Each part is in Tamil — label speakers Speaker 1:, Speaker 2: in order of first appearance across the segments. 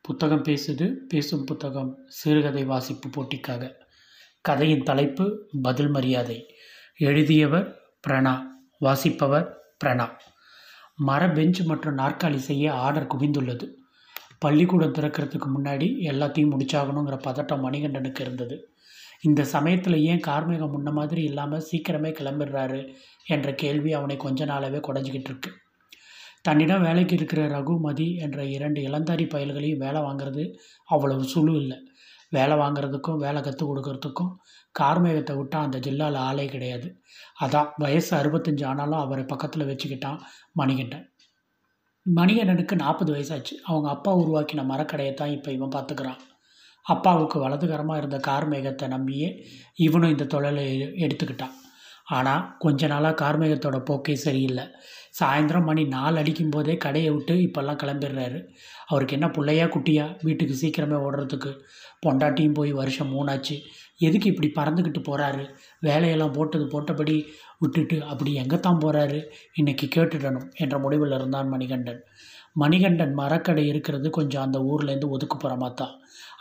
Speaker 1: புத்தகம் பேசுது பேசும் புத்தகம் சிறுகதை வாசிப்பு போட்டிக்காக. கதையின் தலைப்பு பதில் மரியாதை. எழுதியவர் பிரணா வாசிப்பவர் பிரணா. மர பெஞ்ச் மற்றும் நாற்காலி செய்ய ஆர்டர் குவிந்துள்ளது. பள்ளிக்கூடம் திறக்கிறதுக்கு முன்னாடி எல்லாத்தையும் முடிச்சாகணுங்கிற பதட்டம் மணிகண்டனுக்கு இருந்தது. இந்த சமயத்தில் ஏன் கார்மேகம் முன்ன மாதிரி இல்லாமல் சீக்கிரமே கிளம்பிடுறாரு என்ற கேள்வி அவனை கொஞ்ச நாளாகவே குடஞ்சிக்கிட்டு இருக்கு. தன்னிடம் வேலைக்கு இருக்கிற ரகுமதி என்ற இரண்டு இளந்தாரி பயல்களையும் வேலை வாங்குறது அவ்வளவு சுழு இல்லை. வேலை வாங்குறதுக்கும் வேலை கற்றுக் கொடுக்கறதுக்கும் கார்மேகத்தை விட்டால் அந்த ஜில்லாவில் ஆளே கிடையாது. அதான் வயசு அறுபத்தஞ்சு ஆனாலும் அவரை பக்கத்தில் வச்சுக்கிட்டான் மணிகண்டன். மணிகண்டனுக்கு நாற்பது வயசாச்சு. அவங்க அப்பா உருவாக்கின மரக்கடையை தான் இப்போ இவன் பார்த்துக்கிறான் அப்பாவுக்கு வலதுகரமாக இருந்த கார்மேகத்தை நம்பியே இவனும் இந்த தொழிலை எடுத்துக்கிட்டான். ஆனால் கொஞ்ச நாளாக கார்மேகத்தோட போக்கே சரியில்லை. சாயந்தரம் மணி நாலு அடிக்கும் போதே கடையை விட்டு இப்போல்லாம் கிளம்பிடுறாரு. அவருக்கு என்ன பிள்ளையா குட்டியா? வீட்டுக்கு சீக்கிரமே ஓடுறதுக்கு. பொண்டாட்டியும் போய் வருஷம் மூணாச்சு. எதுக்கு இப்படி பறந்துக்கிட்டு போகிறாரு வேலையெல்லாம் போட்டது போட்டபடி விட்டுட்டு அப்படி எங்கே தான் போகிறாரு இன்றைக்கி கேட்டுடணும் என்ற முடிவில் இருந்தான் மணிகண்டன். மணிகண்டன் மரக்கடை இருக்கிறது கொஞ்சம் அந்த ஊர்லேருந்து ஒதுக்குப்புறமா தான்.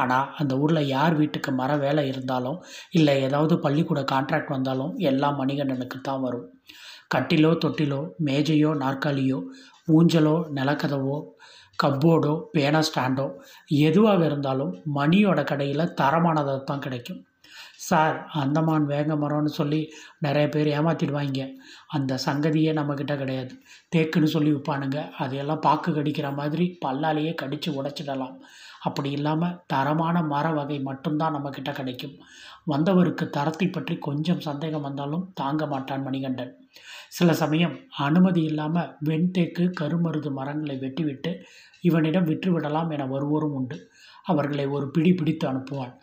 Speaker 1: ஆனால் அந்த ஊரில் யார் வீட்டுக்கு மர வேலை இருந்தாலும் இல்லை ஏதாவது பள்ளிக்கூட கான்ட்ராக்ட் வந்தாலும் எல்லாம் மணிகண்டனுக்கு தான் வரும். கட்டிலோ தொட்டிலோ மேஜையோ நாற்காலியோ ஊஞ்சலோ நிலக்கதவோ கப்போர்டோ பேனா ஸ்டாண்டோ எதுவாக இருந்தாலும் மணியோட கடையில் தரமானதாக தான் கிடைக்கும். சார் அந்தமான் வேங்க மரம்னு சொல்லி நிறைய பேர் ஏமாத்திடுவாங்க அந்த சங்கதியே நம்மக்கிட்ட கிடையாது. தேக்குன்னு சொல்லி விற்பானுங்க அதையெல்லாம் பாக்கு கடிக்கிற மாதிரி பல்லாலேயே கடித்து உடைச்சிடலாம். அப்படி இல்லாமல் தரமான மர வகை மட்டும்தான் நம்மக்கிட்ட கிடைக்கும். வந்தவருக்கு தரத்தை பற்றி கொஞ்சம் சந்தேகம் வந்தாலும் தாங்க மாட்டான் மணிகண்டன். சில சமயம் அனுமதி இல்லாமல் வெண்தேக்கு கருமருது மரங்களை வெட்டிவிட்டு இவனிடம் விற்றுவிடலாம் என வருவோரும் உண்டு. அவர்களை ஒரு பிடி பிடித்து அனுப்புவான்.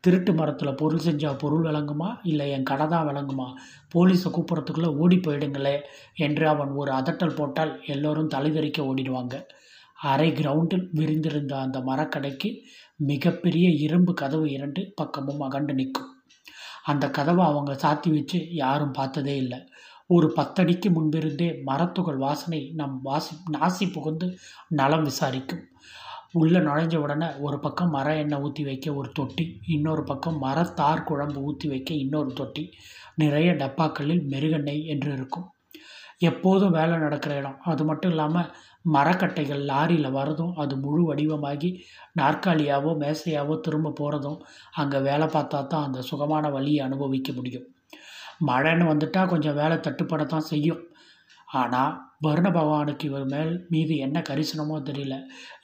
Speaker 1: திருட்டு மரத்தில் பொருள் செஞ்சால் பொருள் விளங்குமா? இல்லை என் கடை தான் விளங்குமா? போலீஸை கூப்பிட்றதுக்குள்ளே ஓடி போயிடுங்களே என்று அவன் ஒரு அதட்டல் போட்டால் எல்லோரும் தலைதறிக்க ஓடிடுவாங்க. அரை கிரவுண்டில் விரிந்திருந்த அந்த மரக்கடைக்கு மிகப்பெரிய இரும்பு கதவு இரண்டு பக்கமும் அகண்டு நிற்கும். அந்த கதவை அவங்க சாத்தி வச்சு யாரும் பார்த்ததே இல்லை. ஒரு பத்தடிக்கு முன்பிருந்தே மரத்துகள் வாசனை நம் வாசி நாசி புகுந்து நலம் விசாரிக்கும். உள்ளே நுழைஞ்ச உடனே ஒரு பக்கம் மர எண்ணெய் ஊற்றி வைக்க ஒரு தொட்டி இன்னொரு பக்கம் மரத்தார் குழம்பு ஊற்றி வைக்க இன்னொரு தொட்டி நிறைய டப்பாக்களில் மெருகெண்ணெய் என்று இருக்கும். எப்போதும் வேலை நடக்கிற இடம். அது மட்டும் இல்லாமல் மரக்கட்டைகள் லாரியில் வரதும் அது முழு வடிவமாகி நாற்காலியாவோ மேசையாவோ திரும்ப போகிறதும் அங்கே வேலை பார்த்தா தான் அந்த சுகமான வழியை அனுபவிக்க முடியும். மழைன்னு வந்துட்டால் கொஞ்சம் வேலை தட்டுப்படத்தான் செய்யும். ஆனால் வருண பகவானுக்கு இவர் மேல் மீது என்ன கரிசனமோ தெரியல.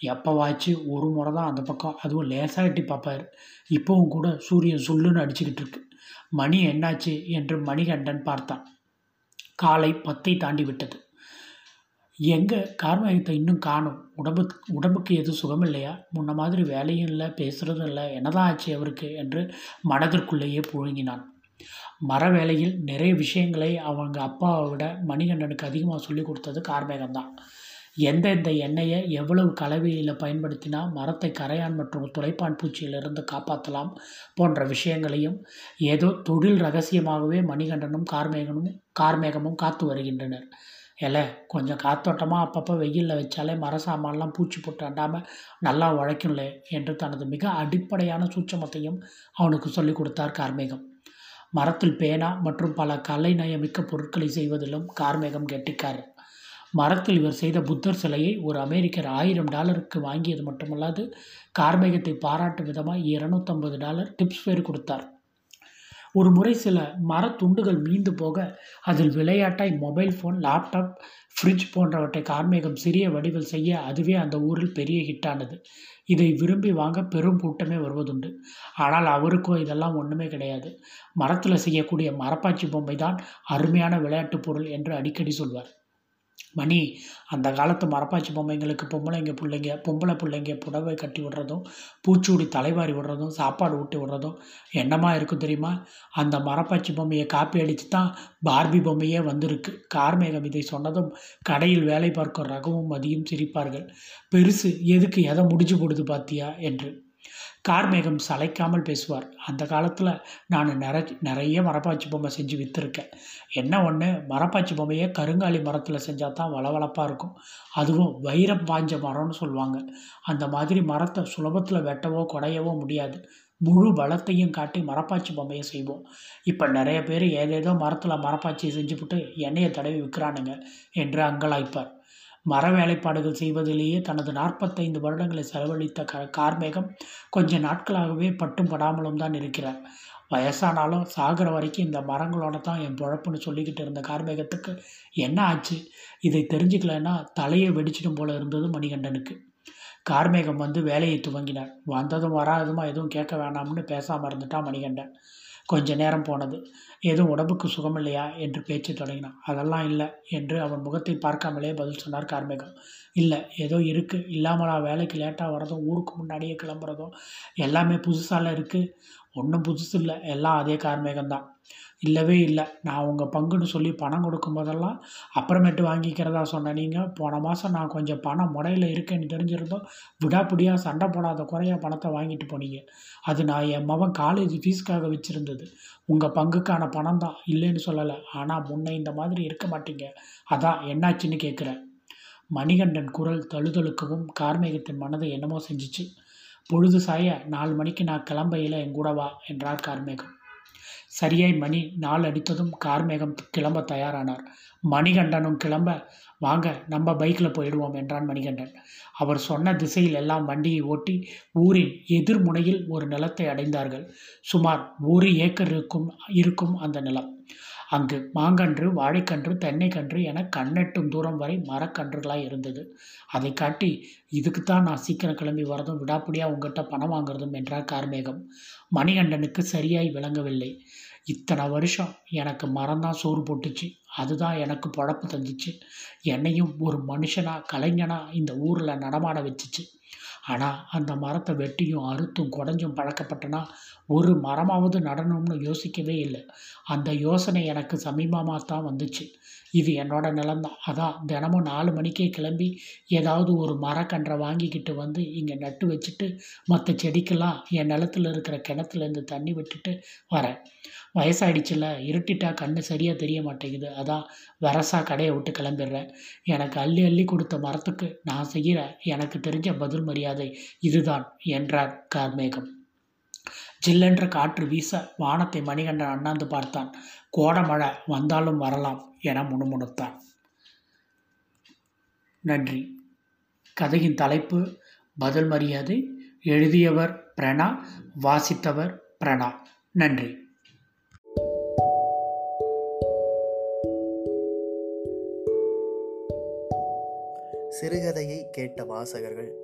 Speaker 1: எப்போவாச்சு ஒரு முறை தான் அந்த பக்கம். அதுவும் லேசாக எட்டி பார்ப்பார். இப்போவும் கூட சூரியன் சுள்ளுன்னு அடிச்சுக்கிட்டு இருக்கு. மணி என்னாச்சு? என்று மணிகண்டன் பார்த்தான். காலை பத்தை தாண்டி விட்டது. எங்கே? கார்மேகத்தை இன்னும் காணும். உடம்பு உடம்புக்கு எதுவும் சுகம் இல்லையா முன்ன மாதிரி வேலையும் இல்லை பேசுகிறதும் இல்லை. என்னதான் ஆச்சு அவருக்கு? என்று மனதிற்குள்ளேயே புழுங்கினான். மர வேலையில் நிறைய விஷயங்களை அவங்க அப்பாவை விட மணிகண்டனுக்கு அதிகமாக சொல்லி கொடுத்தது கார்மேகம் தான் எந்தெந்த எண்ணெயை எவ்வளவு கலவையில் பயன்படுத்தினா மரத்தை கரையான் மற்றும் துளைப்பான் பூச்சியிலிருந்து காப்பாற்றலாம் போன்ற விஷயங்களையும் ஏதோ தொழில் ரகசியமாகவே மணிகண்டனும் கார்மேகனும் கார்மேகமும் காத்து வருகின்றனர். எல கொஞ்சம் காத்தோட்டமாக அப்பப்போ வெயிலில் வச்சாலே மர சாமான்லாம் பூச்சி போட்டு அண்டாமல் நல்லா உழைக்கும்லே என்று தனது மிக அடிப்படையான சூட்சமத்தையும் அவனுக்கு சொல்லிக் கொடுத்தார் கார்மேகம். மரத்தில் பேனா மற்றும் பல கலை நயமிக்க பொருட்களை செய்வதிலும் கார்மேகம் கெட்டிக்கார். மரத்தில் இவர் செய்த புத்தர் சிலையை ஒரு அமெரிக்கர் ஆயிரம் டாலருக்கு வாங்கியது மட்டுமல்லாது கார்மேகத்தை பாராட்டும் விதமாக இருநூத்தம்பது டாலர் டிப்ஸ் வேறு கொடுத்தார். ஒரு முறை சில மரத்துண்டுகள் மீந்து போக அதில் விளையாட்டாய் மொபைல் ஃபோன் லேப்டாப் ஃப்ரிட்ஜ் போன்றவற்றை கார்மேகம் சிறிய வடிவில் செய்ய அதுவே அந்த ஊரில் பெரிய ஹிட்டானது. இதை விரும்பி வாங்க பெரும் கூட்டமே வருவதுண்டு. ஆனால் அவருக்கோ இதெல்லாம் ஒன்றுமே கிடையாது. மரத்தில் செய்யக்கூடிய மரப்பாச்சி பொம்மை தான் அருமையான விளையாட்டுப் பொருள் என்று அடிக்கடி சொல்வார். மணி. அந்த காலத்து மரப்பாச்சி பொம்மைங்களுக்கு பொம்பளைங்க பிள்ளைங்க பொம்பளை பிள்ளைங்க புடவை கட்டி விடுறதும் பூச்சூடி தலைவாரி விடுறதும் சாப்பாடு ஊட்டி விடுறதும் என்னமா இருக்கும் தெரியுமா? அந்த மரப்பாச்சி பொம்மையை காப்பி அடித்து தான் பார்பி பொம்மையே வந்திருக்கு. கார்மேகம் இதை சொன்னதும் கடையில் வேலை பார்க்கும் ரகமும் மதியும் சிரிப்பார்கள். பெருசு எதுக்கு எதை முடிஞ்சு போடுது பாத்தியா? என்று. கார்மேகம் சளைக்காமல் பேசுவார். அந்த காலத்தில் நான் நிறை நிறைய மரப்பாச்சி பொம்மை செஞ்சு விற்றுருக்கேன் என்ன ஒன்று மரப்பாச்சி பொம்மையை கருங்காலி மரத்தில் செஞ்சால் தான் வளவளப்பாக இருக்கும். அதுவும் வைரம் பாஞ்ச மரம்னு சொல்லுவாங்க. அந்த மாதிரி மரத்தை சுலபத்தில் வெட்டவோ குடையவோ முடியாது. முழு பலத்தையும் காட்டி மரப்பாச்சி பொம்மையை செய்வோம். இப்போ நிறைய பேர் ஏதேதோ மரத்தில் மரப்பாச்சியை செஞ்சுவிட்டு எண்ணெயை தடவி விற்கிறானுங்க என்று அங்கலாய்ப்பார். மர வேலைப்பாடுகள் செய்வதிலேயே தனது நாற்பத்தைந்து வருடங்களை செலவழித்த க கார்மேகம் கொஞ்ச நாட்களாகவே பட்டும் படாமலும் தான் இருக்கிறார். வயசானாலும் சாகிற வரைக்கும் இந்த மரங்களோட தான் என் பொழப்புன்னு சொல்லிக்கிட்டு இருந்த கார்மேகத்துக்கு என்ன ஆச்சு? இதை தெரிஞ்சுக்கலன்னா தலையை வெடிச்சிடும் போல இருந்தது மணிகண்டனுக்கு. கார்மேகம் வந்து வேலையை துவங்கினார். வந்ததும் வராததுமா எதுவும் கேட்க வேணாம்னு பேசாமல் இருந்துட்டான் மணிகண்டன். கொஞ்ச நேரம் போனது. எதுவும் உடம்புக்கு சுகமில்லையா? என்று பேச்சு தொடங்கினான். அதெல்லாம் இல்லை என்று அவன் முகத்தை பார்க்காமலே பதில் சொன்னார் கார்மேகம். இல்லை ஏதோ இருக்குது இல்லாமலா வேலைக்கு லேட்டாக வரதும் ஊருக்கு முன்னாடியே கிளம்புறதும் எல்லாமே புதுசால இருக்குது ஒன்றும் புதுசு இல்லை. எல்லாம் அதே கார்மேகம்தான். இல்லவே இல்லை. நான் உங்கள் பங்குன்னு சொல்லி பணம் கொடுக்கும் போதெல்லாம் அப்புறமேட்டு வாங்கிக்கிறதா சொன்னேன் நீங்கள் போன மாதம் நான் கொஞ்சம் பணம் முடையில் இருக்கேன்னு தெரிஞ்சிருந்தோம். விடாப்பிடியாக சண்டை போடாத குறையா பணத்தை வாங்கிட்டு போனீங்க. அது நான் என் மகன் காலேஜ் ஃபீஸ்க்காக வச்சுருந்தது. உங்கள் பங்குக்கான பணம் தான் இல்லைன்னு சொல்லலை. ஆனால் முன்ன இந்த மாதிரி இருக்க மாட்டீங்க. அதான் என்னாச்சுன்னு கேட்குறேன் மணிகண்டன் குரல் தழுதழுக்கவும் கார்மேகத்தின் மனதை என்னமோ செஞ்சிச்சு. பொழுது சாய நாலு மணிக்கு நான் கிளம்பையில் என் கூட வா என்றார் கார்மேகம். சரியாய் மணி நாள் அடித்ததும் கார்மேகம் கிளம்ப தயாரானார். மணிகண்டனும் கிளம்ப வாங்க நம்ம பைக்கில் போயிடுவோம் என்றான் மணிகண்டன். அவர் சொன்ன திசையில் எல்லாம் வண்டியை ஓட்டி ஊரின் எதிர்முனையில் ஒரு நிலத்தை அடைந்தார்கள். சுமார் ஒரு ஏக்கர் இருக்கும் இருக்கும் அந்த நிலம். அங்கு மாங்கன்று வாழைக்கன்று தென்னைக்கன்று என கண்ணெட்டும் தூரம் வரை மரக்கன்றுகளாக இருந்தது. அதை காட்டி இதுக்குத்தான் நான் சீக்கிரம் கிளம்பி வரதும் விடாப்பிடியாக உங்ககிட்ட பணம் வாங்குறதும் என்றார் கார்மேகம். மணிகண்டனுக்கு சரியாய் விளங்கவில்லை. இத்தனை வருஷம் எனக்கு மரம்தான் சோறு போட்டுச்சு. அதுதான் எனக்கு பொழப்பு தந்துச்சு. என்னையும் ஒரு மனுஷனா கலைஞனா இந்த ஊரில் நடமாட வச்சுச்சு. ஆனால் அந்த மரத்தை வெட்டியும் அறுத்தும் குடஞ்சும் பழக்கப்பட்டனா ஒரு மரமாவது நடணும்னு யோசிக்கவே இல்லை. அந்த யோசனை எனக்கு சமீபமாக தான் வந்துச்சு. இது என்னோட நிலம்தான். அதான் தினமும் நாலு மணிக்கே கிளம்பி ஏதாவது ஒரு மரக்கன்றை வாங்கிக்கிட்டு வந்து இங்கே நட்டு வச்சுட்டு மற்ற செடிக்கெல்லாம் என் நிலத்துல இருக்கிற கிணத்துலேருந்து தண்ணி விட்டுட்டு வரேன். வயசாயிடுச்சுல இருட்டிட்டா கண்ணு சரியாக தெரிய மாட்டேங்குது. அதான் வரசா கடையை விட்டு கிளம்பிடுறேன். எனக்கு அள்ளி அள்ளி கொடுத்த மரத்துக்கு நான் செய்கிற எனக்கு தெரிஞ்ச பதில் மரியாதை இதுதான் என்றார் கார்மேகம். ஜில்லென்ற காற்று வீச வானத்தை மணிகண்டன் அண்ணாந்து பார்த்தான். கோடமழை வந்தாலும் வரலாம் என முணுமுணுத்தான். நன்றி. கதையின் தலைப்பு பதில் மரியாதை எழுதியவர் பிரணா வாசித்தவர் பிரணா. நன்றி.
Speaker 2: சிறுகதையை கேட்ட வாசகர்கள்